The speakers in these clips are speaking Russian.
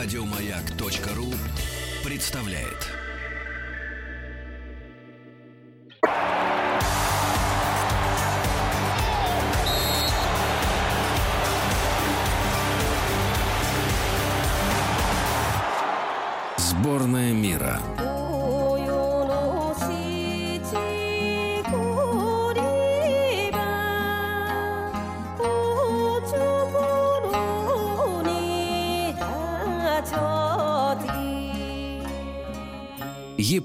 Радиомаяк.ру представляет. Сборная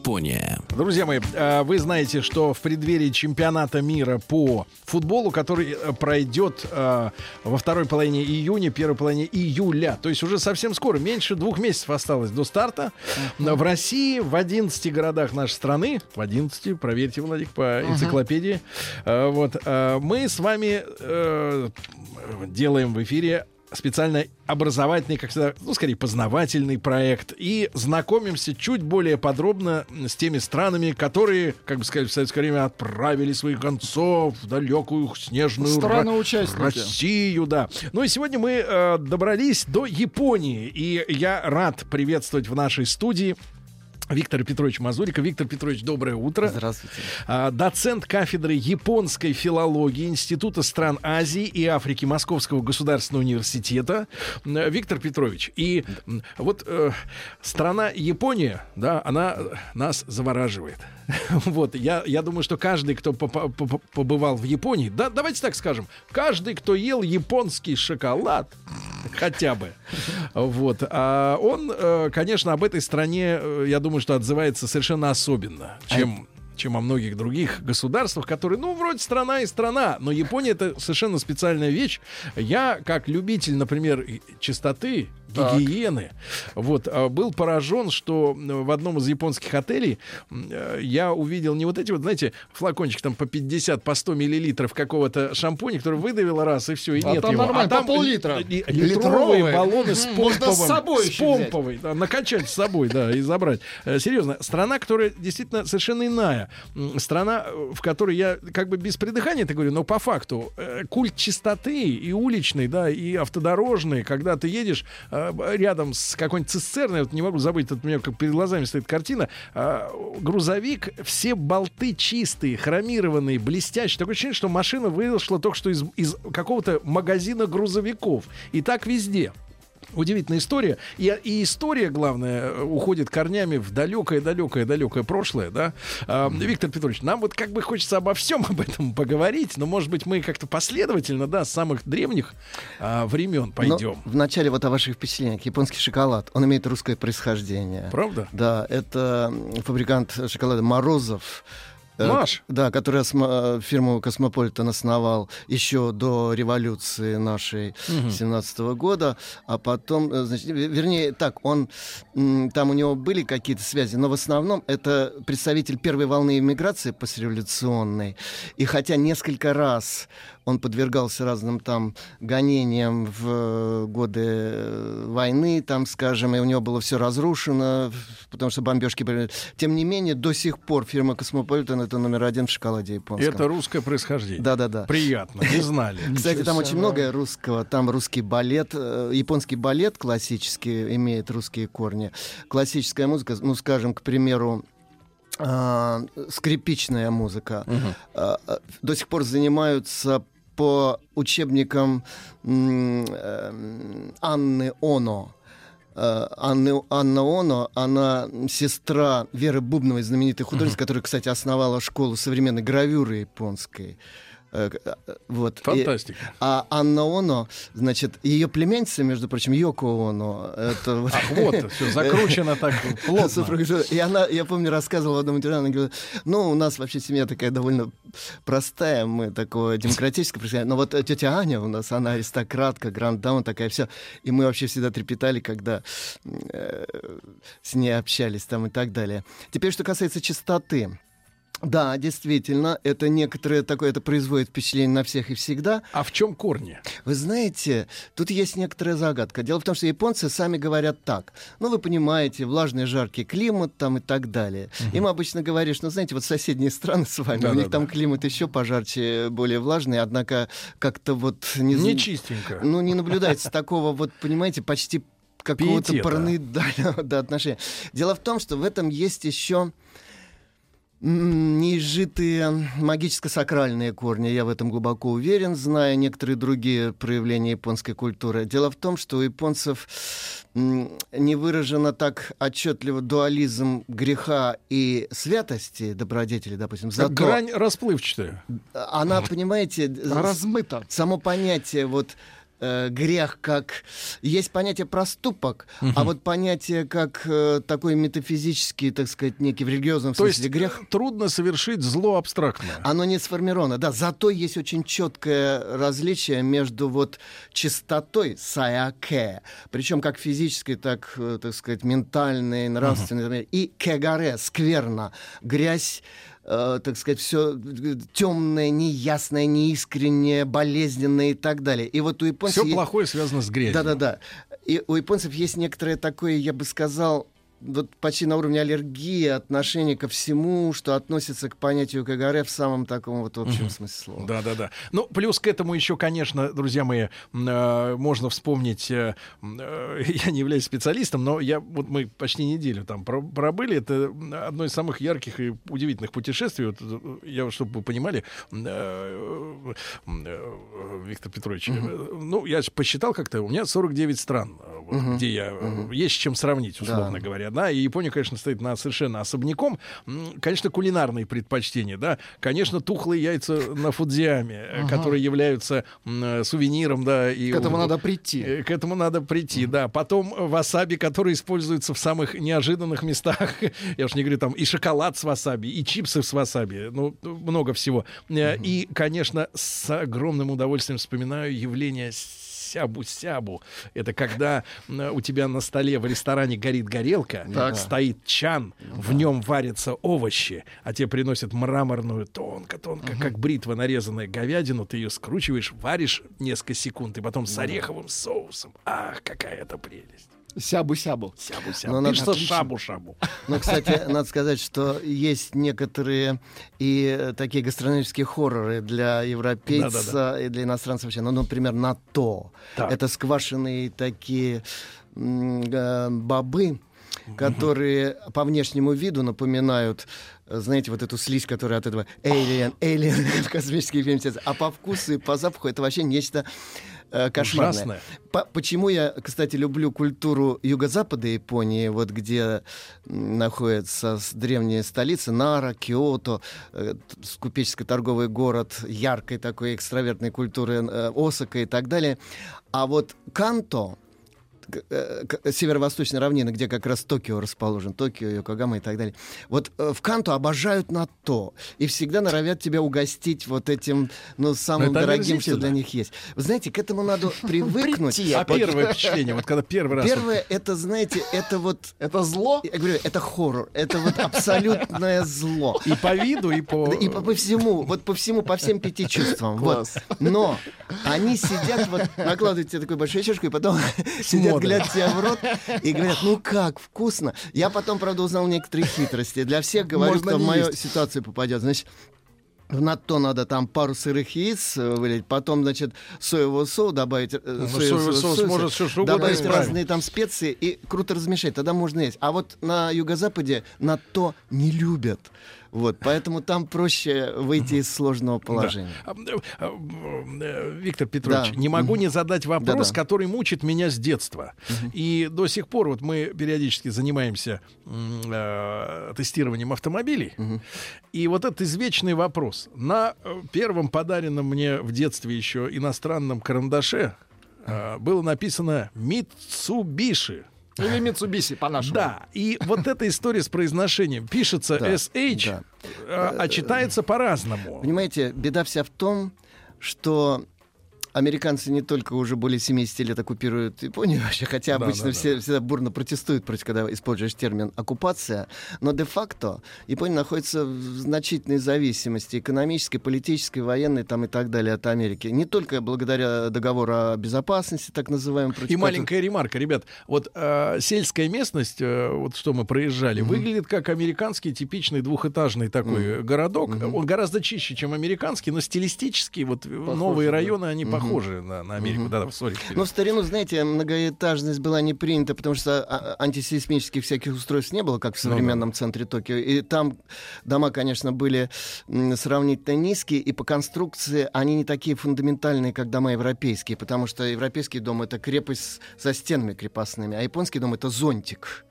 Япония. Друзья мои, э, вы знаете, что в преддверии чемпионата мира по футболу, который э, пройдет э, во второй половине июня, первой половине июля, то есть уже совсем скоро, меньше двух месяцев осталось до старта, в России в 11 городах нашей страны, в 11, проверьте, Владик, по энциклопедии, вот, мы с вами делаем в эфире специально образовательный, как всегда, ну, скорее, познавательный проект. И знакомимся чуть более подробно с теми странами, которые, как бы сказать, в советское время отправили своих концов в далекую снежную Страны-участники. Россию, да. Ну и сегодня мы э, добрались до Японии. И я рад приветствовать в нашей студии Виктор Петрович Мазурика. Виктор Петрович, доброе утро. Здравствуйте. А, доцент кафедры японской филологии Института стран Азии и Африки Московского государственного университета. Виктор Петрович, и вот э, страна Япония, да, она нас завораживает. Вот, я, я думаю, что каждый, кто побывал в Японии, да, давайте так скажем, каждый, кто ел японский шоколад, хотя бы, вот, а он, э, конечно, об этой стране, э, я думаю, что отзывается совершенно особенно, чем чем о многих других государствах, которые, ну, вроде страна и страна, но Япония это совершенно специальная вещь. Я, как любитель, например, чистоты, Так. гигиены, вот, а, был поражен, что в одном из японских отелей э, я увидел не вот эти вот, знаете, флакончики там по 50, по 100 миллилитров какого-то шампуня, который выдавило раз и все, и А нет там его. нормально, по там пол-литра. ли- Литровые. литровые баллоны с можно помповым, с собой с помповой, да, накачать с собой, да, и забрать. Э, Серьезно, страна, которая действительно совершенно иная. Страна, э, в которой я как бы без придыхания это говорю, но по факту культ чистоты и уличный, да, и автодорожный, когда ты едешь рядом с какой-нибудь цистерной, вот не могу забыть, вот у меня как перед глазами стоит картина, э, грузовик, все болты чистые, хромированные, блестящие. Такое ощущение, что машина вышла только что из, из какого-то магазина грузовиков. И так везде. Удивительная история. И, и история, главное, э, уходит корнями в далекое-далекое-далекое прошлое, да. А, Виктор Петрович, нам вот как бы хочется обо всем об этом поговорить, но, может быть, мы как-то последовательно, да, с самых древних а, времен пойдем. Ну, вначале вот о ваших впечатлениях. Японский шоколад, он имеет русское происхождение. Правда? Да, это фабрикант шоколада Морозов. Э, Маш? Да, который э, фирму Космополитен основал еще до революции нашей 17 года, а потом, э, значит, ве- вернее, так, он, там у него были какие-то связи, но в основном это представитель первой волны иммиграции постреволюционной, и хотя несколько раз он подвергался разным там гонениям в э, годы э, войны, там, скажем, и у него было все разрушено, потому что бомбежки были. Тем не менее, до сих пор фирма Космополитен это номер один в шоколаде японском. Это русское происхождение. Да-да-да. Приятно, не знали. Кстати, там очень многое русского. Там русский балет, э, японский балет классический имеет русские корни. Классическая музыка, ну, скажем, к примеру, а, скрипичная музыка. А, До сих пор занимаются по учебникам эм, Анны Оно. Э, Анны, Анна Оно, она сестра Веры Бубновой, знаменитой художницы, которая, кстати, основала школу современной гравюры японской. Э, э, Вот. И- Фантастика. а Анна Оно, значит, ее племянница, между прочим, Йоко Оно, это вот... Ах, вот, все закручено так плотно. И она, я помню, рассказывала в одном интервью, она говорила, ну, у нас вообще семья такая довольно простая, мы такого демократического происхождения, но вот тетя Аня у нас, она аристократка, гранд-даун такая, все. И мы вообще всегда трепетали, когда э, с ней общались там и так далее. Теперь, что касается чистоты. Да, действительно, это некоторое такое, это производит впечатление на всех и всегда. А в чем корни? Вы знаете, тут есть некоторая загадка. Дело в том, что японцы сами говорят так. Ну, вы понимаете, влажный, жаркий климат там и так далее. Им обычно говоришь, ну, знаете, вот соседние страны с вами, у Да-да-да. них там климат еще пожарче, более влажный, однако как-то вот... Не, Не чистенько. Ну, не наблюдается такого вот, понимаете, почти какого-то параноидального да, отношения. Дело в том, что в этом есть еще неизжитые магическо-сакральные корни. Я в этом глубоко уверен, зная некоторые другие проявления японской культуры. Дело в том, что у японцев не выражено так отчетливо дуализм греха и святости, добродетели, допустим. Зато грань расплывчатая. она, понимаете, Размыто. само понятие вот э, грех как есть понятие проступок, а вот понятие как э, такой метафизический, так сказать, некий в религиозном То есть смысле грех. э, трудно совершить зло абстрактное. Оно не сформировано, да. Зато есть очень четкое различие между вот чистотой саяке, причем как физической, так, э, так сказать, ментальной, нравственной, и кегаре, скверно, грязь, э, так сказать, все темное, неясное, неискреннее, болезненное и так далее. И вот у японцев... Все есть- плохое связано с грязью. Да-да-да. И у японцев есть некоторое такое, я бы сказал, вот почти на уровне аллергии отношение ко всему, что относится к понятию КГР в самом таком вот общем смысле слова. Да, да, да. Ну, плюс к этому еще, конечно, друзья мои, э, можно вспомнить, э, э, я не являюсь специалистом, но я, вот мы почти неделю там про- пробыли, это одно из самых ярких и удивительных путешествий. Вот, э, я, чтобы вы понимали, э, м, э, Виктор Петрович, э, ну, я посчитал как-то, у меня 49 стран, э, вот, где я, э, есть с чем сравнить, условно Да. говоря, да, и Япония, конечно, стоит на совершенно особняком. Конечно, кулинарные предпочтения, да, конечно, тухлые яйца на фудзиаме, э, которые являются э, сувениром, да, и К этому надо прийти. Э, К этому надо прийти, да. Потом васаби, который используется в самых неожиданных местах. Я уж не говорю там и шоколад с васаби, и чипсы с васаби. Ну, много всего. И, конечно, с огромным удовольствием вспоминаю явление сябу-сябу. Это когда у тебя на столе в ресторане горит горелка, Так. стоит чан, в нем варятся овощи, а тебе приносят мраморную тонко-тонко, как бритва нарезанная говядину, ты ее скручиваешь, варишь несколько секунд, и потом с ореховым соусом. Ах, какая это прелесть. Сябу-сябу. Сябу-сябу. Ну, надо- Пишется шабу-шабу. Но, кстати, надо сказать, что есть некоторые и э, такие гастрономические хорроры для европейца и для иностранцев вообще. Ну, например, НАТО. Так. Это сквашенные такие бобы, которые по внешнему виду напоминают знаете, вот эту слизь, которая от этого Alien, Alien в космических фильмах. А по вкусу и по запаху это вообще нечто э, кошмарное. Ужасное. По- почему я, кстати, люблю культуру юго-запада Японии, вот где находится древняя столица Нара, Киото, э, т- с- купеческий торговый город яркой такой экстравертной культуры э, Осака и так далее. А вот Канто, северо-восточной равнины, где как раз Токио расположен, Токио, Йокогама и так далее. Вот э, в Канто обожают НАТО и всегда норовят тебя угостить вот этим, ну, самым это дорогим, что для них есть. Вы знаете, к этому надо привыкнуть. А первое впечатление, вот когда первый раз... Первое, это, знаете, это вот... Это зло? Я говорю, это хоррор, это вот абсолютное зло. И по виду, и по... И по, по всему, вот по всему, по всем пяти чувствам. Класс. Но они сидят, вот накладывают тебе такую большую чашку, и потом сидят, Смотрят. глядя тебе в рот, и говорят, ну как, вкусно. Я потом, правда, узнал некоторые хитрости. Для всех говорю, Можно кто в мою есть. ситуацию попадет. Значит, в НАТО надо там пару сырых яиц э, вылить, потом, значит, соевого соуса добавить. э, Ну, соевый соус соуса, может всё что Добавить исправить. разные там специи и круто размешать, тогда можно есть. А вот на юго-западе НАТО не любят. Вот, поэтому там проще выйти из сложного положения. А, э, э, э, Виктор Петрович, Да. не могу не задать вопрос, Да-да. который мучит меня с детства. И до сих пор вот мы периодически занимаемся э, тестированием автомобилей. И вот этот извечный вопрос. На первом подаренном мне в детстве еще иностранном карандаше э, было написано «Митсубиши». Или Митсубиси, по-нашему. Да, и вот эта история с произношением пишется SH, а, а читается по-разному. Понимаете, беда вся в том, что американцы не только уже более 70 лет оккупируют Японию вообще, хотя Да, обычно да, да. все всегда бурно протестуют против, когда используешь термин оккупация, но де-факто Япония находится в значительной зависимости экономической, политической, военной там и так далее от Америки. Не только благодаря договору о безопасности, так называемому. против И маленькая ремарка, ребят. Вот э, сельская местность, э, вот что мы проезжали, выглядит как американский типичный двухэтажный такой городок. Он гораздо чище, чем американский, но стилистически вот новые да. районы, они похожи похожи на, на Америку. Да, сори. Ну, в старину, знаете, многоэтажность была не принята, потому что а, антисейсмических всяких устройств не было, как в Ну современном центре Токио. И там дома, конечно, были сравнительно низкие, и по конструкции они не такие фундаментальные, как дома европейские, потому что европейский дом — это крепость с- за стенами крепостными, а японский дом — это зонтик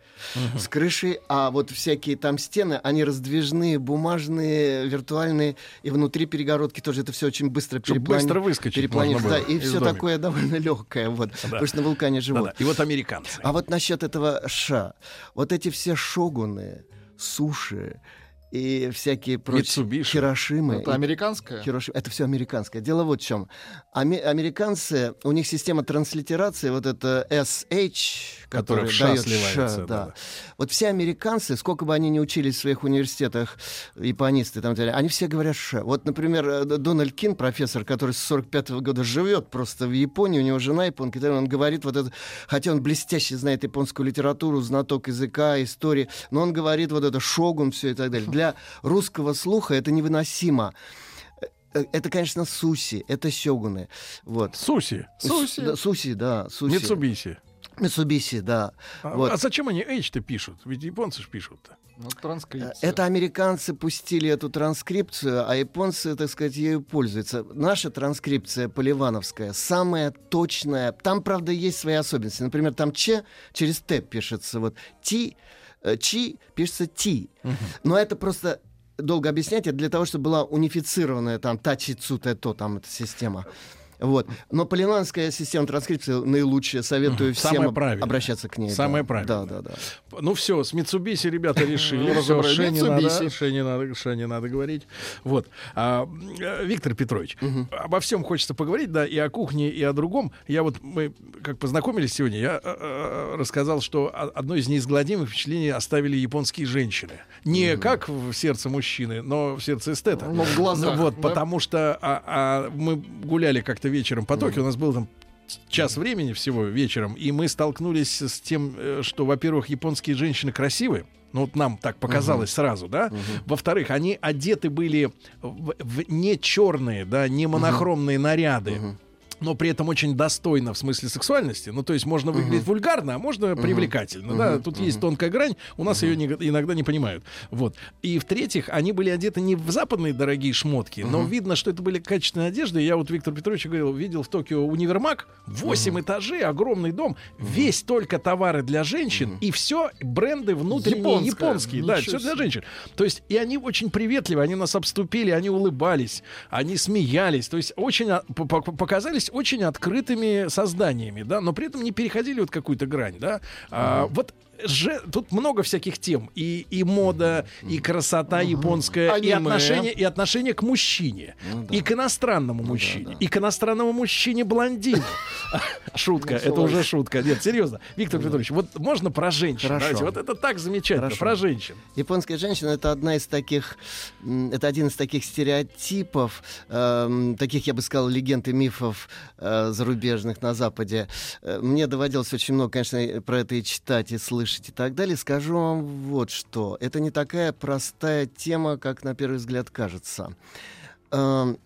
с крышей, а вот всякие там стены, они раздвижные, бумажные, виртуальные, и внутри перегородки тоже это все очень быстро Чтоб переплани- быстро выскочить перепланировать. Да, и все домика. такое довольно легкое, вот, потому что на вулкане живут. Да-да. И вот американцы. А вот насчет этого ша, вот эти все шогуны, суши и всякие прочие Митсубиши. Хирошимы. Это американское? Хироши- Это все американское. Дело вот в чем. Аме- американцы, у них система транслитерации, вот это SH, Которая который дает сливается, ша, да-да. Вот все американцы, сколько бы они ни учились в своих университетах, японисты и там далее, они все говорят ша. Вот, например, э, Дональд Кин, профессор, который с 45 года живет просто в Японии, у него жена японка, он говорит вот это, хотя он блестяще знает японскую литературу, знаток языка, истории, но он говорит вот это шогун, все и так далее. Для русского слуха это невыносимо. Э, Это, конечно, суси, это сёгуны. Вот. Суси. Суси. С- да, суси, да, суси. Митсубиси. Митсубиси, да. А, Вот. а зачем они H-то пишут? Ведь японцы же пишут-то. Ну, Э, транскрипция. Это американцы пустили эту транскрипцию, а японцы, так сказать, ею пользуются. Наша транскрипция поливановская самая точная. Там, правда, есть свои особенности. Например, там Ч через Т пишется. Вот Ти, э, Чи пишется Ти. Но это просто долго объяснять. Это для того, чтобы была унифицированная там Тачи Цу то там эта система. Вот. Но поливанская система транскрипции наилучшая. Советую всем об- обращаться к ней. Самая да. правильная. Да, да, да. Ну все, с Митсубиси ребята решили. Разобрались. Шене Mitsubishi. надо, Шене надо, Шене надо говорить. Вот. А, э, Виктор Петрович, обо всем хочется поговорить, да, и о кухне, и о другом. Я вот, мы как познакомились сегодня, я э, э, рассказал, что одно из неизгладимых впечатлений оставили японские женщины. Не как в сердце мужчины, но в сердце эстета. Ну, в глазах, Вот, да? потому что а, а, мы гуляли как-то вечером по Токио, у нас был там час времени всего вечером, и мы столкнулись с тем, э, что, во-первых, японские женщины красивые. Ну, вот нам так показалось сразу, да. Во-вторых, они одеты были в, в не черные, да, не монохромные наряды. Но при этом очень достойно в смысле сексуальности. Ну, то есть можно выглядеть вульгарно, а можно привлекательно. Да? Тут есть тонкая грань, у нас ее не- иногда не понимают. Вот. И в-третьих, они были одеты не в западные дорогие шмотки, но видно, что это были качественные одежды. Я вот Виктор Петрович говорил, видел в Токио универмаг, 8 этажей, огромный дом, весь только товары для женщин, и все бренды внутренние Японское. японские. Да, Ничего все для женщин. То есть, и они очень приветливы, они нас обступили, они улыбались, они смеялись. То есть, очень а, по- по- показались очень открытыми созданиями, да, но при этом не переходили вот какую-то грань, да. А, вот же, тут много всяких тем. И, и мода, и красота японская, и отношение, и отношение к мужчине, Ну да. и к иностранному мужчине, и к иностранному мужчине блондину. Шутка, это уже шутка. Нет, серьезно. Виктор Петрович, вот можно про женщин. Хорошо. Вот это так замечательно, про женщин. Японская женщина это одна из таких, это один из таких стереотипов, эм, таких, я бы сказал, легенд и мифов э, зарубежных на Западе. Э, Мне доводилось очень много, конечно, про это и читать, и слышать, и так далее. Скажу вам вот что. Это не такая простая тема, как на первый взгляд кажется. Эм,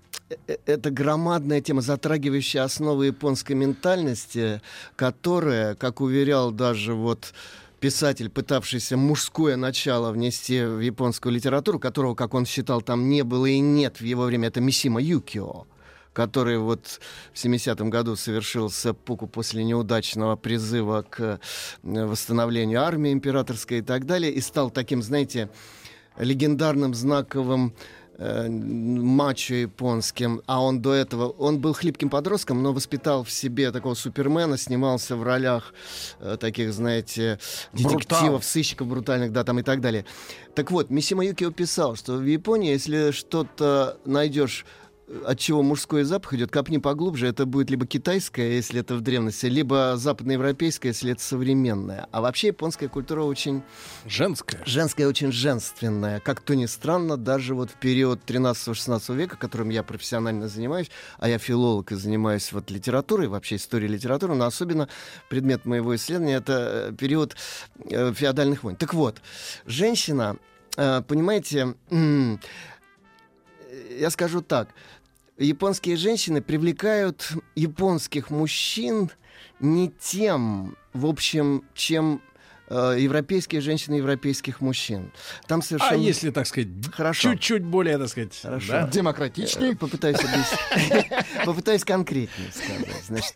э, это громадная тема, затрагивающая основы японской ментальности, которая, как уверял даже вот писатель, пытавшийся мужское начало внести в японскую литературу, которого, как он считал, там не было и нет в его время, это Мисима Юкио который вот в 70-м году совершил сэппуку после неудачного призыва к э, восстановлению армии императорской и так далее, и стал таким, знаете, легендарным знаковым э, мачо японским, а он до этого, он был хлипким подростком, но воспитал в себе такого супермена, снимался в ролях э, таких, знаете, детективов, Брутал. сыщиков брутальных, да, там и так далее. Так вот, Мисима Юкио писал, что в Японии, если что-то найдешь от чего мужской запах идет, копни поглубже, это будет либо китайское, если это в древности, либо западноевропейское, если это современное. А вообще японская культура очень Женская. женская, очень женственная. Как то ни странно, даже вот в период 13-16 века, которым я профессионально занимаюсь, а я филолог и занимаюсь вот литературой, вообще историей литературы, но особенно предмет моего исследования — это э, период э, феодальных войн. Так вот, женщина, э, понимаете, я скажу так, японские женщины привлекают японских мужчин не тем, в общем, чем э, европейские женщины европейских мужчин. Там совершенно... А если, так сказать, Хорошо. чуть-чуть более, так сказать, Хорошо. да? Демократичней. Э, Попытаюсь объяснить. Попытаюсь конкретнее сказать. Значит,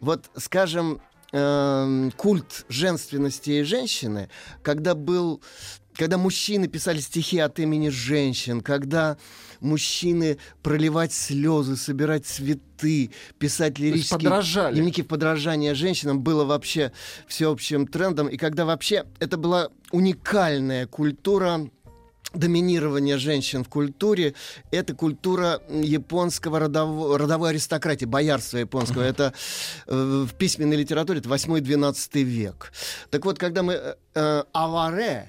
вот, скажем, эм, культ женственности и женщины, когда был когда мужчины писали стихи от имени женщин, когда мужчины проливать слезы, собирать цветы, писать лирические подражали. дневники в подражание женщинам было вообще всеобщим трендом. И когда вообще это была уникальная культура доминирование женщин в культуре — это культура японского родово- родовой аристократии, боярства японского. Это э, в письменной литературе это 8-12 век. Так вот, когда мы э, э, аваре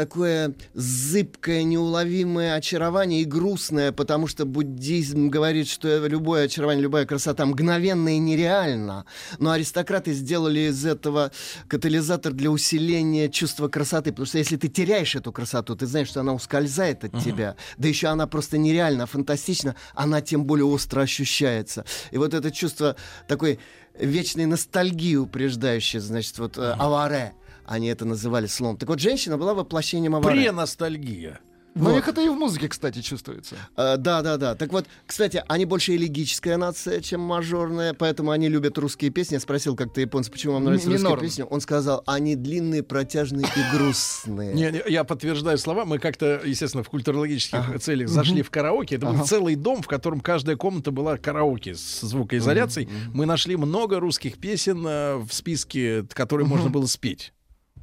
такое зыбкое, неуловимое очарование и грустное, потому что буддизм говорит, что любое очарование, любая красота мгновенно и нереальна. Но аристократы сделали из этого катализатор для усиления чувства красоты, потому что если ты теряешь эту красоту, ты знаешь, что она ускользает от тебя, да еще она просто нереальна, фантастична, она тем более остро ощущается. И вот это чувство такой вечной ностальгии упреждающей, значит, вот э, аваре, они это называли словом. Так вот, женщина была воплощением аваре. Преностальгия. Но Вот. их это и в музыке, кстати, чувствуется. Э, Да, да, да. Так вот, кстати, они больше элегическая нация, чем мажорная, поэтому они любят русские песни. Я спросил как-то японца, почему вам русские минорно. песни. Он сказал, они длинные, протяжные и грустные. Не, не, я подтверждаю слова. Мы как-то, естественно, в культурологических целях зашли в караоке. Это был Ага. целый дом, в котором каждая комната была караоке с звукоизоляцией. Мы нашли много русских песен э, в списке, которые можно было спеть.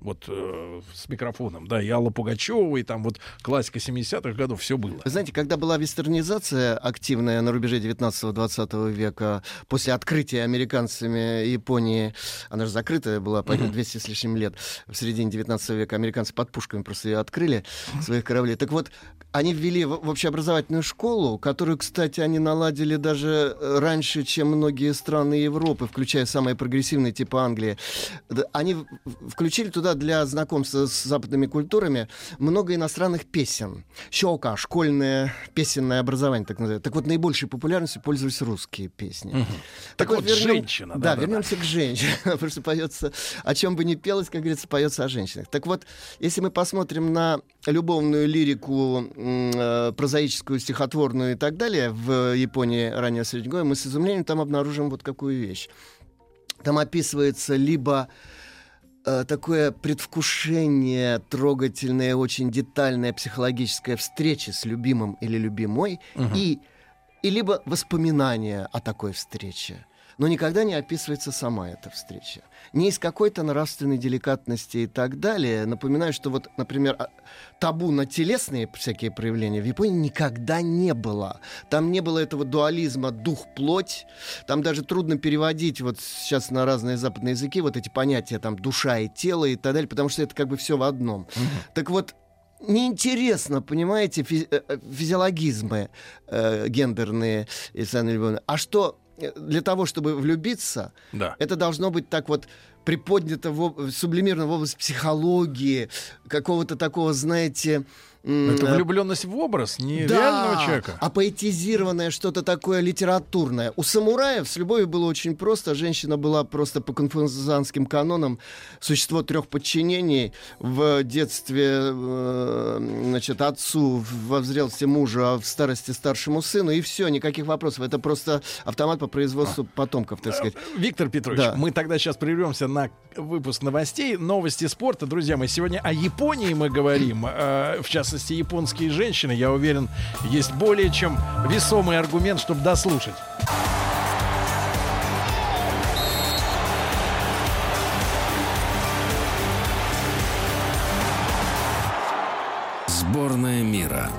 Вот э, с микрофоном, да, и Алла Пугачева, и там вот классика 70-х годов, все было. Вы знаете, когда была вестернизация активная на рубеже 19-20 века, после открытия американцами Японии, она же закрытая была, по 200 с лишним лет, в середине 19 века американцы под пушками просто ее открыли, своих кораблей. Так вот, они ввели в общеобразовательную школу, которую, кстати, они наладили даже э, раньше, чем многие страны Европы, включая самые прогрессивные, типа Англии. Они включили туда для знакомства с западными культурами много иностранных песен. Щелка, школьное песенное образование, так называют. Так вот, наибольшей популярностью пользовались русские песни. Так вот, женщина, Да, да-да-да. вернемся к женщине. Потому что поется, о чем бы ни пелось, как говорится, поется о женщинах. Так вот, если мы посмотрим на любовную лирику, э, прозаическую, стихотворную и так далее в Японии раннего Средневековья, мы с изумлением там обнаружим вот какую вещь. Там описывается либо такое предвкушение, трогательное, очень детальная психологическая встреча с любимым или любимой, и, и либо воспоминания о такой встрече. Но никогда не описывается сама эта встреча. Не из какой-то нравственной деликатности и так далее. Напоминаю, что вот, например, а, табу на телесные всякие проявления в Японии никогда не было. Там не было этого дуализма дух-плоть. Там даже трудно переводить вот сейчас на разные западные языки вот эти понятия там душа и тело и так далее, потому что это как бы все в одном. Так вот, неинтересно, понимаете, фи- э, э, физиологизмы э, гендерные социально любовные. А что для того, чтобы влюбиться, Да. это должно быть так вот приподнято, в, сублимировано в область психологии, какого-то такого, знаете... Это э, влюбленность в образ не да, реального человека. а поэтизированное что-то такое литературное. У самураев с любовью было очень просто. Женщина была просто по конфуцианским канонам существо трех подчинений. В детстве э, значит, отцу, во зрелости мужу, а в старости старшему сыну. И все, никаких вопросов. Это просто автомат по производству потомков, так сказать. Виктор Петрович, Да. мы тогда сейчас прервемся на выпуск новостей, новости спорта. Друзья мои, сегодня о Японии мы говорим, э, в частности, японские женщины. Я уверен, есть более чем весомый аргумент, чтобы дослушать. Сборная мира.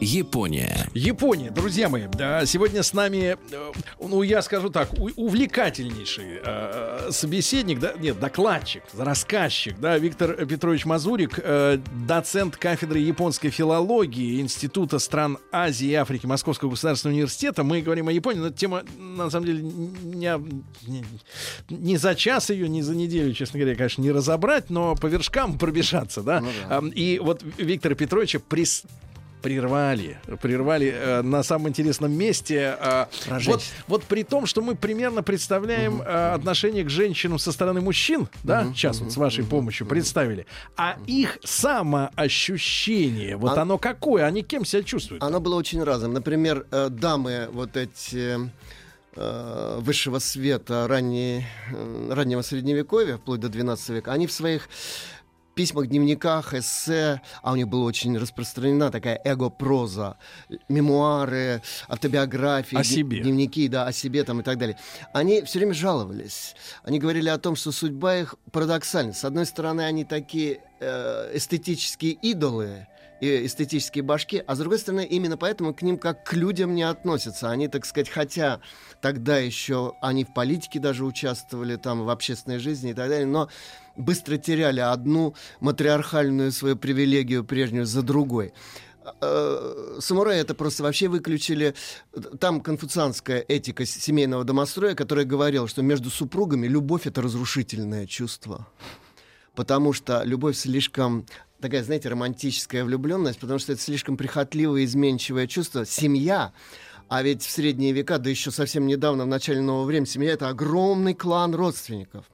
Япония. Япония, друзья мои, да, сегодня с нами э, ну, я скажу так, увлекательнейший э, собеседник, да, нет, докладчик, рассказчик, да, Виктор Петрович Мазурик, э, доцент кафедры японской филологии Института стран Азии и Африки Московского государственного университета. Мы говорим о Японии, но эта тема, на самом деле, не, не, не за час ее, не за неделю, честно говоря, конечно, не разобрать, но по вершкам пробежаться, да. Ну да. И вот Виктора Петровича прис- прервали, прервали э, на самом интересном месте. э, вот, вот при том, что мы примерно представляем э, отношение к женщинам со стороны мужчин, да, сейчас вот с вашей помощью представили, а их самоощущение, вот оно какое, они кем себя чувствуют? Оно было очень разным. Например, э, дамы вот эти э, высшего света ранние, э, раннего средневековья, вплоть до 12 века, они в своих письмах, дневниках, эссе, а у них была очень распространена такая эго-проза, мемуары, автобиографии, О себе. дневники, да, о себе там и так далее. Они все время жаловались. Они говорили о том, что судьба их парадоксальна. С одной стороны, они такие э, эстетические идолы, эстетические башки, а с другой стороны, именно поэтому к ним как к людям не относятся. Они, так сказать, хотя тогда еще они в политике даже участвовали, там, в общественной жизни и так далее, но быстро теряли одну матриархальную свою привилегию прежнюю за другой. Э, Самураи это просто вообще выключили. Там конфуцианская этика семейного домостроя, которая говорила, что между супругами любовь это разрушительное чувство потому что любовь слишком такая, знаете, романтическая влюбленность, потому что это слишком прихотливое, изменчивое чувство. Семья, а ведь в средние века, да еще совсем недавно, в начале нового времени, семья — это огромный клан родственников.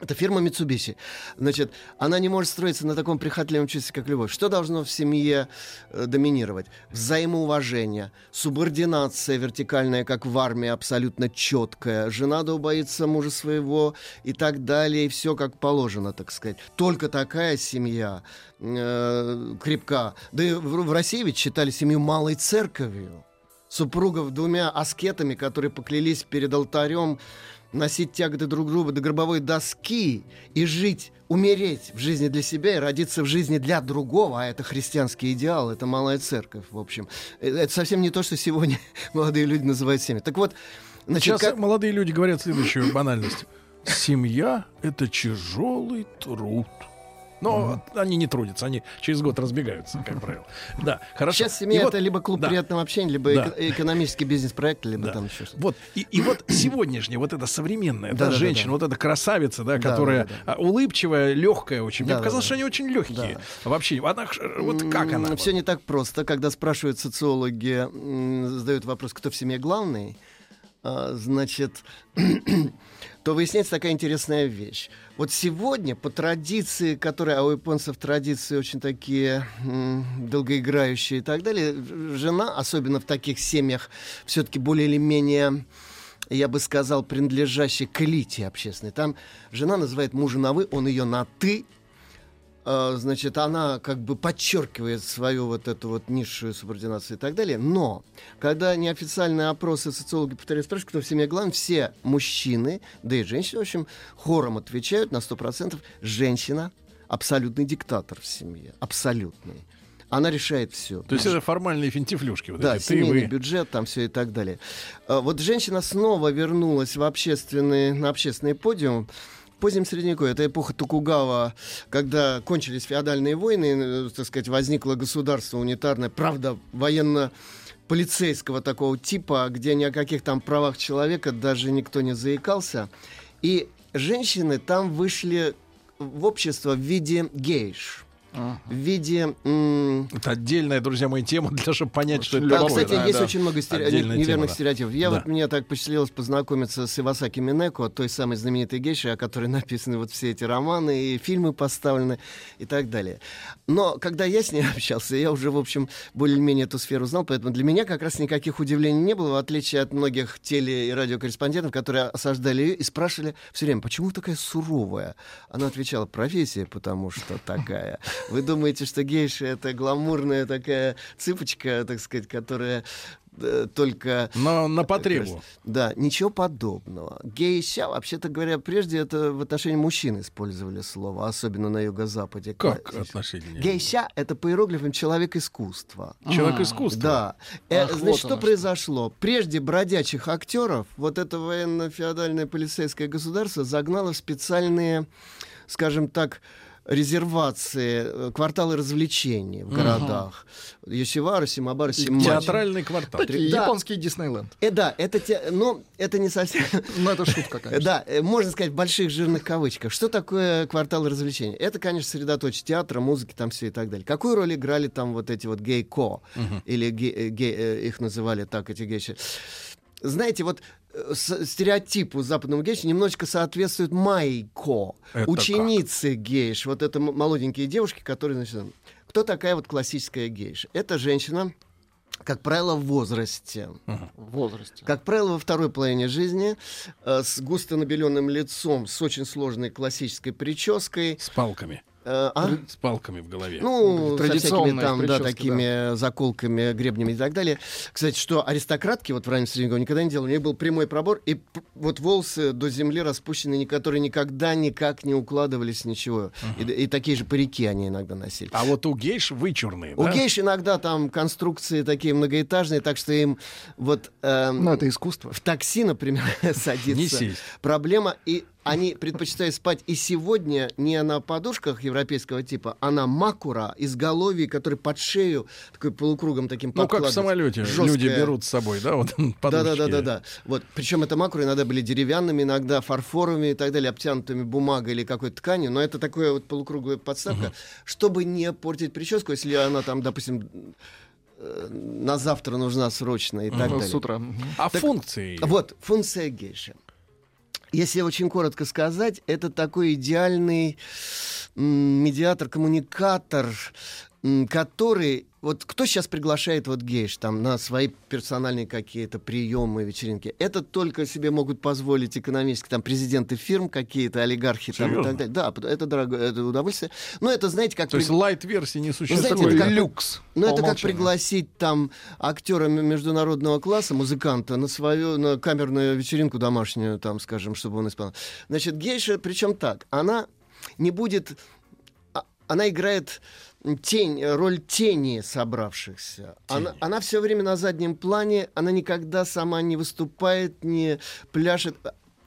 Это фирма Mitsubishi. Значит, она не может строиться на таком прихотливом чувстве, как любовь. Что должно в семье э, доминировать? Взаимоуважение, субординация вертикальная, как в армии, абсолютно четкая. Жена боится мужа своего и так далее. И все как положено, так сказать. Только такая семья э, крепка. Да и в, в России ведь считали семью малой церковью супругов двумя аскетами, которые поклялись перед алтарем носить тяготы друг друга до гробовой доски и жить, умереть в жизни для себя и родиться в жизни для другого, а это христианский идеал, это малая церковь, в общем. Э, Это совсем не то, что сегодня молодые люди называют семьей. Так вот, значит, Сейчас как- молодые люди говорят следующую банальность. Семья — это тяжелый труд. Но они не трудятся, они через год разбегаются, как правило. Да, хорошо. сейчас семья вот- это либо клуб да. приятного общения, либо Да. эко- экономический бизнес-проект, либо Да. там еще что-то. Вот и, и вот сегодняшняя вот эта современная да, Да-да-да-да. женщина, вот эта красавица, да, Да, которая а, улыбчивая, легкая очень. Мне показалось, что они очень легкие. Вообще, она вот как она? Все не так просто. Когда спрашивают социологи, задают вопрос, кто в семье главный, а, значит, то выясняется такая интересная вещь. Вот сегодня по традиции, которые, а у японцев традиции очень такие долгоиграющие и так далее, жена, особенно в таких семьях, все-таки более или менее я бы сказал, принадлежащей к элите общественной. Там жена называет мужа на «вы», он ее на «ты», значит, она как бы подчеркивает свою вот эту вот низшую субординацию и так далее. Но, когда неофициальные опросы социологи повторяют, спрашивают, кто в семье главный, все мужчины, да и женщины, в общем, хором отвечают на 100%. Женщина абсолютный диктатор в семье. Абсолютный. Она решает все. То есть это формальные финтифлюшки. Вот Да, эти. Ты, семейный вы. бюджет, там все и так далее. А, Вот женщина снова вернулась в общественный, на общественный подиум. Позднем Средневековье, это эпоха Токугава, когда кончились феодальные войны, э, так сказать, возникло государство унитарное, правда, военно полицейского такого типа, где ни о каких там правах человека даже никто не заикался. И женщины там вышли в общество в виде гейш, в виде... м, Это отдельная, друзья мои, тема для того, чтобы понять, что это такое. кстати, да, есть да. очень много стере- Отдельная неверных тема, стереотипов. Я Да. вот мне так посчастливилось познакомиться с Ивасаки Минеко, той самой знаменитой гейшей, о которой написаны вот все эти романы и фильмы поставлены и так далее. Но когда я с ней общался, я уже, в общем, более-менее эту сферу знал, поэтому для меня как раз никаких удивлений не было, в отличие от многих теле- и радиокорреспондентов, которые осаждали ее и спрашивали все время, почему такая суровая? Она отвечала, профессия, потому что такая. Вы думаете, что гейша — это гламурная такая цыпочка, так сказать, которая э, только... Но на потребу. Да, ничего подобного. Гейша, вообще-то говоря, прежде это в отношении мужчин использовали слово, особенно на юго-западе. Как Кла- отношение? Гейша — это по иероглифам человек искусства. Человек А, искусства. Да. Э, вот Значит, что. произошло? Прежде бродячих актеров вот это военно-феодальное полицейское государство загнало в специальные, скажем так, резервации, э, кварталы развлечений в городах. Йосивара, Симабара, Симачи. Театральный квартал. Такие Да. японский Диснейленд. Э, да, это те, но это не совсем. Ну, это шутка, конечно. Да, э, можно сказать в больших жирных кавычках. Что такое квартал развлечений? Это, конечно, средоточие театра, музыки, там все и так далее. Какую роль играли там вот эти вот гей-ко? Или ге- э, ге- э, их называли так, эти гейши. Знаете, вот стереотипу западного гейши немножечко соответствует майко. Это Ученицы гейш. Вот это молоденькие девушки, которые, значит, кто такая вот классическая гейша? Это женщина, как правило, в возрасте. В возрасте. Как правило, во второй половине жизни э, с густо набеленным лицом, с очень сложной классической прической. С палками. Э, а? С палками в голове. Ну, со всякими там, да, такими заколками, гребнями и так далее. Кстати, что аристократки вот в раннем средневековье никогда не делали. У них был прямой пробор, и вот волосы до земли распущенные, которые никогда никак не укладывались, ничего. И, и такие же парики они иногда носили. А вот у гейш вычурные, У да? гейш иногда там конструкции такие многоэтажные, так что им вот... эм, Ну, это искусство. в такси, например, садиться. Не сесть. Проблема, и они предпочитают спать и сегодня не на подушках европейского типа, а на макура, изголовье, который под шею такой полукругом таким Ну, как в самолете Жесткое. люди берут с собой, да, вот Да, подушки. да, да, да, да. Вот. Причем это макуры иногда были деревянными, иногда фарфоровыми и так далее, обтянутыми бумагой или какой-то тканью. Но это такое вот полукруглая подставка, чтобы не портить прическу, если она там, допустим, э, на завтра нужна срочно и так Ну, далее. С утра. А функции? Вот, функция гейши. Если очень коротко сказать, это такой идеальный м, медиатор, коммуникатор, м, который... Вот кто сейчас приглашает вот гейш там на свои персональные какие-то приемы, вечеринки? Это только себе могут позволить экономически там президенты фирм какие-то, олигархи там и Серьезно? так далее. Да, это дорогое это удовольствие. Но это, знаете, как... То есть лайт-версии не знаете, существует. это как- люкс. ну, это как пригласить там актера международного класса, музыканта, на свою на камерную вечеринку домашнюю, там, скажем, чтобы он исполнял. Значит, гейша, причем так, она не будет... а- Она играет тень, роль тени собравшихся. Она, она все время на заднем плане, она никогда сама не выступает, не пляшет.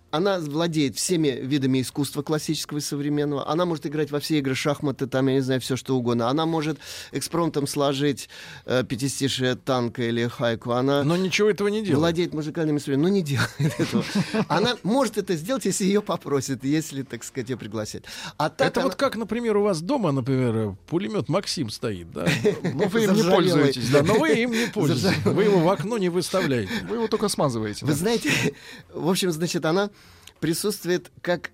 Она владеет всеми видами искусства классического и современного. Она может играть во все игры шахматы, там, я не знаю, все что угодно. Она может экспромтом сложить э, пятистишие танка или хайку. Она Но ничего этого не делает. владеет музыкальными инструментами, но не делает этого. Она может это сделать, если ее попросят, если, так сказать, ее пригласят. А так Это она- вот как, например, у вас дома, например, пулемет Максим стоит, да? Ну, вы им не пользуетесь. Да, но вы им не пользуетесь. Вы его в окно не выставляете. Вы его только смазываете. Вы знаете, в общем, значит, она присутствует как...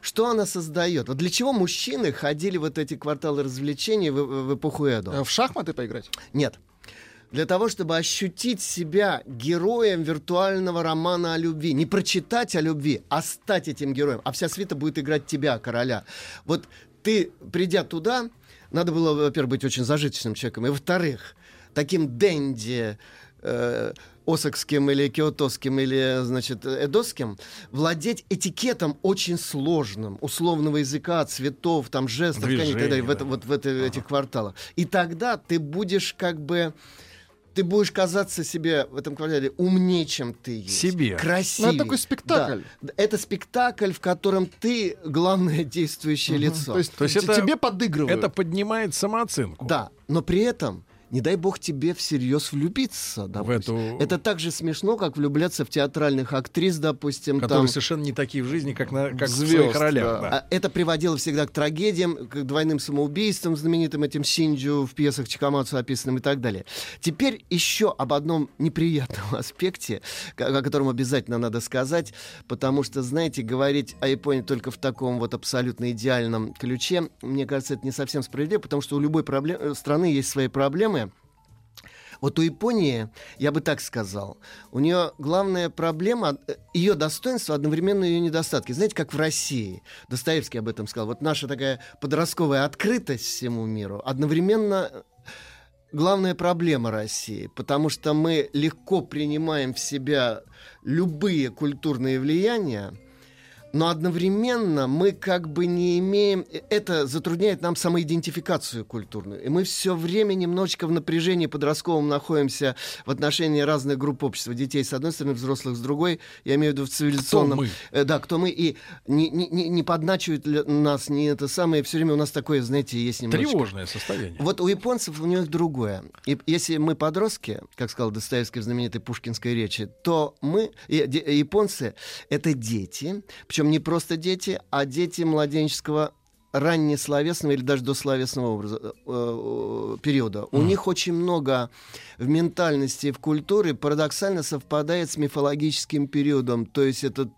Что она создает? Вот для чего мужчины ходили вот эти кварталы развлечений в, в- в эпоху Эдо? Э, В шахматы поиграть? Нет. Для того, чтобы ощутить себя героем виртуального романа о любви. Не прочитать о любви, а стать этим героем. А вся свита будет играть тебя, короля. Вот ты, придя туда, надо было, во-первых, быть очень зажиточным человеком. И, во-вторых, таким денди, э, осакским или киотосским или, значит, эдосским, владеть этикетом очень сложным, условного языка, цветов, там, жестов, тканей и так далее, Движений, в, это- да. вот в это- этих кварталах. И тогда ты будешь как бы ты будешь казаться себе в этом квартале умнее, чем ты есть. Себе. Красивее. Ну, это такой спектакль. Да. Это спектакль, в котором ты главное действующее лицо. То есть, То есть это- тебе подыгрывают. Это поднимает самооценку. Да, но при этом, не дай бог тебе всерьез влюбиться, допустим. эту- Это так же смешно, как влюбляться в театральных актрис, допустим, Которые там. совершенно не такие в жизни, как, на, как в Звезд, своих ролях. да. да. А Это приводило всегда к трагедиям, к двойным самоубийствам, знаменитым этим Синджу в пьесах Чикамацу описанным и так далее. Теперь еще об одном неприятном аспекте, о котором обязательно надо сказать, потому что, знаете, говорить о Японии только в таком вот абсолютно идеальном ключе, мне кажется, это не совсем справедливо, потому что у любой проблем- э, страны есть свои проблемы, вот у Японии, я бы так сказал, у нее главная проблема, э, ее достоинство, одновременно ее недостатки. Знаете, как в России, Достоевский об этом сказал, вот наша такая подростковая открытость всему миру, одновременно главная проблема России, потому что мы легко принимаем в себя любые культурные влияния, но одновременно мы как бы не имеем... э, Это затрудняет нам самоидентификацию культурную. И мы все время немножечко в напряжении подростковом находимся в отношении разных групп общества. Детей с одной стороны, взрослых с другой. Я имею в виду в цивилизационном... мы? Э, Да, кто мы. И не, не, не, ли нас, не это самое. Все время у нас такое, знаете, есть немножечко... Тревожное состояние. Вот у японцев у них другое. И если мы подростки, как сказал Достоевский в знаменитой пушкинской речи, то мы, японцы, это дети, причем не просто дети, а дети младенческого раннесловесного или даже дословесного образа, э, э, периода. У них очень много в ментальности и в культуре парадоксально совпадает с мифологическим периодом. То есть это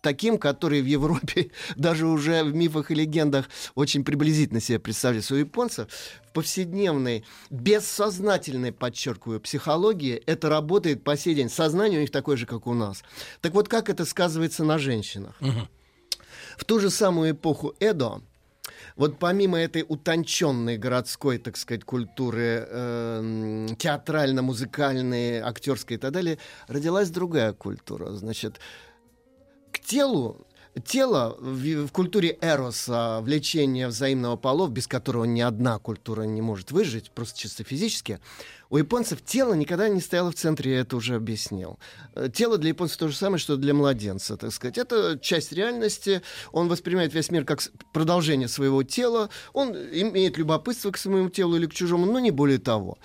таким, который в Европе даже уже в мифах и легендах очень приблизительно себе представляется. У японцев в повседневной, бессознательной, подчеркиваю, психологии это работает по сей день. Сознание у них такое же, как у нас. Так вот, как это сказывается на женщинах? В ту же самую эпоху Эдо, вот помимо этой утонченной городской, так сказать, культуры, эм, театрально-музыкальной, актерской и так далее, родилась другая культура. Значит, к телу Тело в, в культуре эроса, влечения взаимного полов, без которого ни одна культура не может выжить, просто чисто физически, у японцев тело никогда не стояло в центре, я это уже объяснил. Э, Тело для японцев то же самое, что для младенца, так сказать. Это часть реальности, он воспринимает весь мир как продолжение своего тела, он имеет любопытство к своему телу или к чужому, но не более того.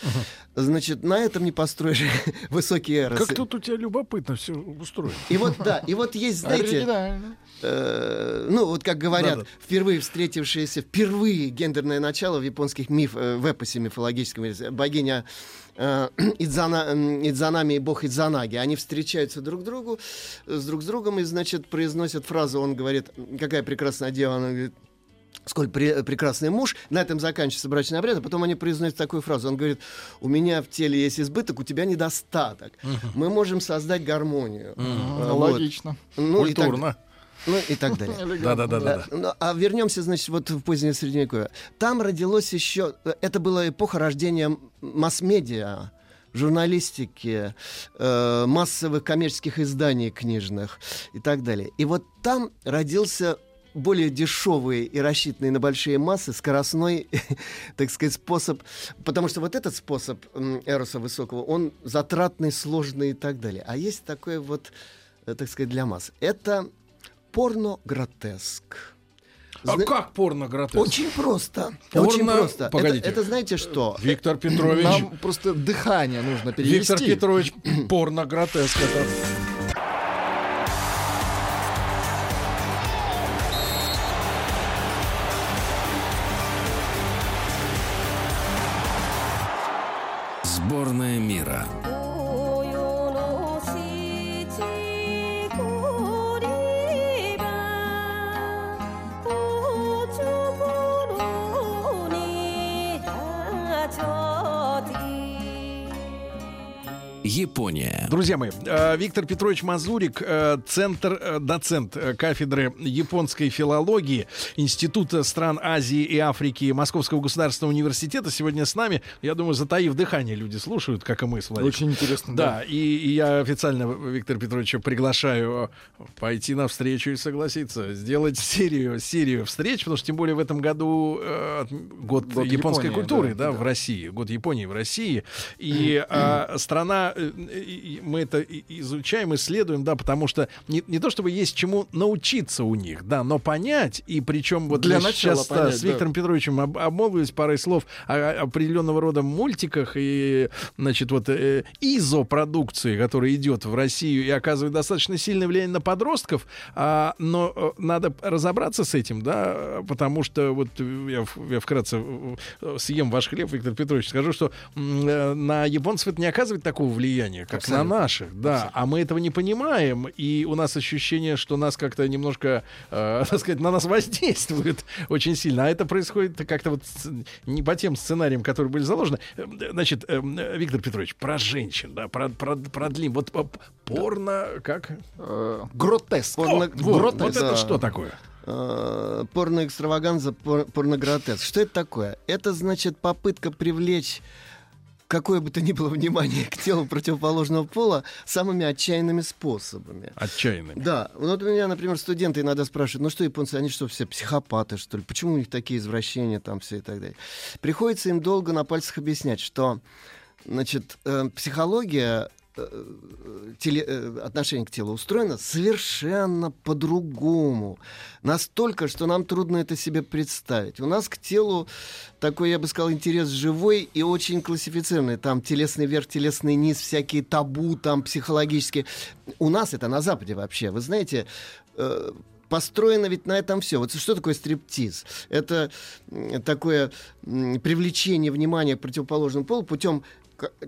Значит, на этом не построишь высокие эросы. Как тут у тебя любопытно все устроено. И вот, да, и вот есть, знаете, Оригинально. э, ну, вот как говорят, Да-да. впервые встретившиеся, впервые гендерное начало в японских миф, э, в эпосе мифологическом, богиня Идзана, м, Идзанами и бог Идзанаги, они встречаются друг другу, э, с друг с другом, и, значит, произносят фразу, он говорит, какая прекрасная дева, она говорит, сколь пре- прекрасный муж. На этом заканчивается брачный обряд, а потом они произносят такую фразу. Он говорит, у меня в теле есть избыток, у тебя недостаток. Мы можем создать гармонию. Ну, А, вот. Логично. Ну, и так- Культурно. Ну и так далее. Да-да-да. Э, ну, а вернемся, значит, вот в позднее средневековье. Там родилось еще... э, Это была эпоха рождения масс-медиа, журналистики, э, массовых коммерческих изданий книжных и так далее. И вот там родился более дешевый и рассчитанный на большие массы скоростной, так сказать, способ, потому что вот этот способ эроса высокого, он затратный, сложный и так далее. А есть такой вот, так сказать, для масс. Это порно-гротеск. А Зна- как порно гротеск? Очень просто. Порно- Очень просто. Это- Погодите. Это, знаете что? Виктор Петрович. Нам просто дыхание нужно перевести. Виктор Петрович, порно гротеск. это- Друзья мои, э, Виктор Петрович Мазурик, э, центр, э, доцент кафедры японской филологии Института стран Азии и Африки Московского государственного университета сегодня с нами. Я думаю, затаив дыхание люди слушают, как и мы с Владиком. Очень интересно. Да, и, и я официально Виктора Петровича приглашаю пойти на встречу и согласиться, сделать серию, серию встреч, потому что тем более в этом году э, год, Год японской Японии, культуры, да, да, да. в России, год Японии в России, и а, страна, э, и мы это изучаем, исследуем, да, потому что не, не то чтобы есть чему научиться у них, да, но понять и причем вот Для начала сейчас да, понять, с да. Виктором Петровичем об- обмолвились парой слов о, о определенного рода мультиках и, значит, вот э, изопродукции, которая идет в Россию и оказывает достаточно сильное влияние на подростков, а, но э, надо разобраться с этим, да, потому что вот я, я вкратце э, съем ваш хлеб, Виктор Петрович, скажу, что э, на японцев это не оказывает такого влияния, как Абсолютно. на наших, да, а мы этого не понимаем, и у нас ощущение, что нас как-то немножко, э, так сказать, на нас воздействует очень сильно, а это происходит как-то вот не по тем сценариям, которые были заложены. Э, Значит, э, Виктор Петрович, про женщин, да, про, про, продлим. Вот э, порно, как? Э, Гротеск. Порно- О, вот, гротеск, вот это да. что такое? Э, порно-экстраваганза, пор- порногротеск. Что это такое? Это, значит, попытка привлечь какое бы то ни было внимание к телу противоположного пола самыми отчаянными способами. Отчаянный. Да, вот у меня, например, студенты иногда спрашивают, ну что японцы, они что, все психопаты, что ли? Почему у них такие извращения там все и так далее? Приходится им долго на пальцах объяснять, что, значит, э, психология теле- э, отношение к телу устроено совершенно по-другому. Настолько, что нам трудно это себе представить. У нас к телу такой, я бы сказал, интерес живой и очень классифицированный. Там телесный верх, телесный низ, всякие табу там психологические. У нас это на Западе вообще. Вы знаете, э, построено ведь на этом все. Вот что такое стриптиз? Это такое привлечение внимания к противоположному полу путем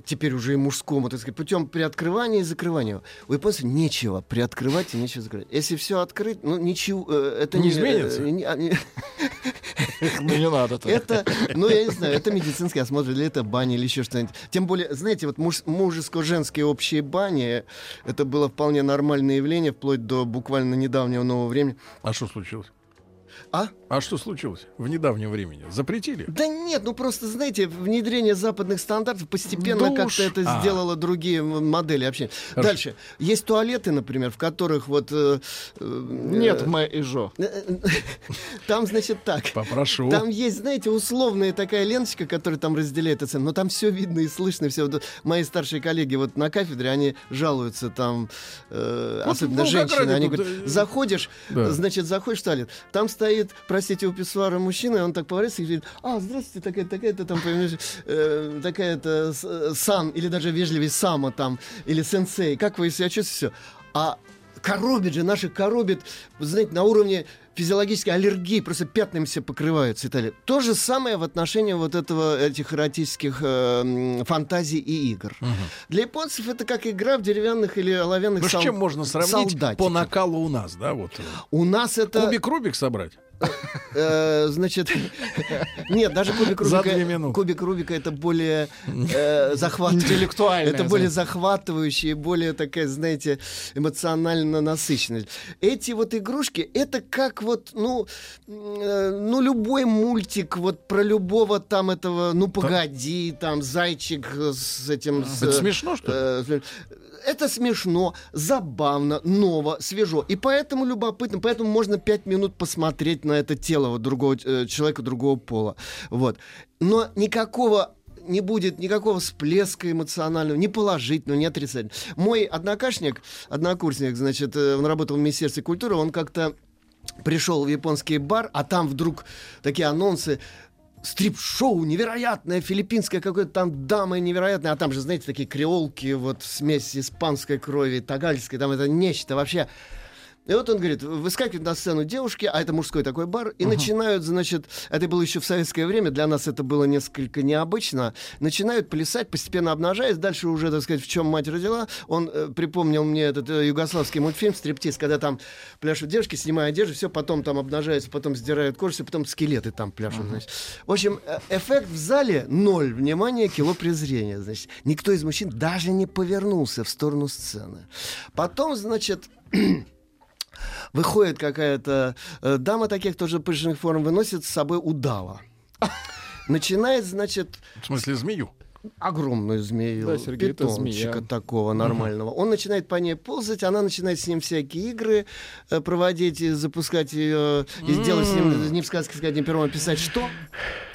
теперь уже и мужскому, так сказать, путем приоткрывания и закрывания. У японцев нечего приоткрывать и нечего закрывать. Если все открыть, ну ничего, э, это Не не, изменится? э, не- а, Ну не надо это, ну, я не знаю, это медицинский осмотр, или это баня, или еще что-нибудь. Тем более, знаете, вот муж- мужеско-женские общие бани, это было вполне нормальное явление, вплоть до буквально недавнего нового времени. А что случилось? А? А что случилось в недавнем времени? Запретили? Да нет, ну просто, знаете, внедрение западных стандартов постепенно Душ. как-то это А. сделало другие модели общения. Хорошо. Дальше. Есть туалеты, например, в которых вот... э, э, Нет, мы и Жо. Там, значит, так. Попрошу. Там есть, знаете, условная такая ленточка, которая там разделяет это, но там все видно и слышно, все. Вот мои старшие коллеги вот на кафедре, они жалуются там, э, Вот особенно в женщины, они тут, говорят, э, заходишь, Да. значит, заходишь в туалет, там стоит, простите, у писсуара мужчина, и он так поворачивается и говорит, а, здравствуйте, такая-то, такая-то там, понимаешь, э, такая-то э, сан, или даже вежливый сама там, или сенсей, как вы себя чувствуете. А коробит же, наших коробит, знаете, на уровне физиологической аллергии, просто пятнами все покрываются и так далее. То же самое в отношении вот этого, этих эротических э, фантазий и игр. Для японцев это как игра в деревянных или оловянных Ну, с сол- чем можно сравнить солдатиков. по накалу у нас, да? Вот. У нас это... Кубик Рубик собрать? Э, значит, нет, даже кубик Рубика, кубик Рубика это более э. Интеллектуальное Это более захватывающее, более такая, знаете, эмоционально насыщенная. Эти вот игрушки, это как вот, ну, э, ну любой мультик вот про любого там этого, ну погоди, там зайчик с этим. с, Это смешно, что ли? э, это смешно, забавно, ново, свежо. И поэтому любопытно, поэтому можно пять минут посмотреть на это тело вот другого э, человека другого пола. Вот. Но никакого не будет никакого всплеска эмоционального, ни положительного, ни отрицательного. Мой однокашник, однокурсник, значит, э, он работал в Министерстве культуры, он как-то пришел в японский бар, а там вдруг такие анонсы стрип-шоу невероятное, филиппинское какое-то там дама невероятная, а там же, знаете, такие креолки, вот смесь испанской крови, тагальской, там это нечто вообще. И вот он говорит, выскакивают на сцену девушки, а это мужской такой бар, и начинают, значит, это было еще в советское время, для нас это было несколько необычно, начинают плясать, постепенно обнажаясь, дальше уже, так сказать, в чем мать родила, он э, припомнил мне этот э, югославский мультфильм «Стриптиз», когда там пляшут девушки, снимают одежду, все, потом там обнажаются, потом сдирают кожу, потом скелеты там пляшут, значит. В общем, э, эффект в зале ноль, внимание, кило презрения, значит. Никто из мужчин даже не повернулся в сторону сцены. Потом, значит, выходит какая-то э, дама таких тоже пышных форм, выносит с собой удава. Начинает, значит, В смысле, змею? огромную змею, Да, Сергей, это питомчика змея. такого нормального. Он начинает по ней ползать, она начинает с ним всякие игры э, проводить, и запускать ее, и сделать с ним, не в сказке сказать, не пером, а писать что?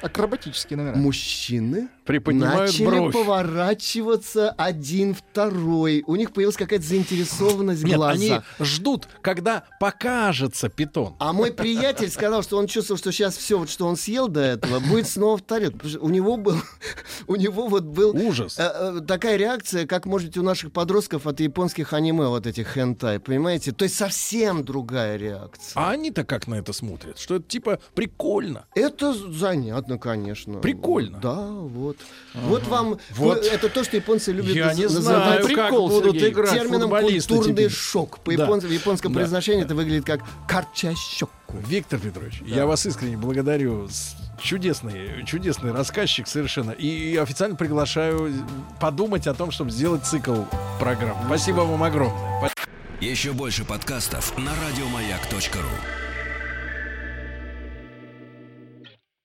Акробатические номера. Мужчины Приподнимают начали бровь. поворачиваться один второй. У них появилась какая-то заинтересованность Нет, глазах. они ждут, когда покажется питон. А мой приятель сказал, что он чувствовал, что сейчас все, вот, что он съел до этого, будет снова в тарелке. У него был, у него вот был Ужас. э, э, такая реакция, как может быть у наших подростков от японских аниме, вот этих хентай, понимаете? То есть совсем другая реакция. А они-то как на это смотрят? Что это типа прикольно. Это занятно, конечно. Прикольно. Да, вот. Вот вам, Вот. это то, что японцы любят Я не наз- знаю, называть как прикол, будут Сергей. играть термином культурный теперь. шок. По Да. япон- в японском Да. произношении это выглядит как карчащок. Виктор Петрович, я вас искренне благодарю. Чудесный, чудесный рассказчик совершенно. И официально приглашаю подумать о том, чтобы сделать цикл программ. Спасибо вам огромное. Еще больше подкастов на радиомаяк.ру.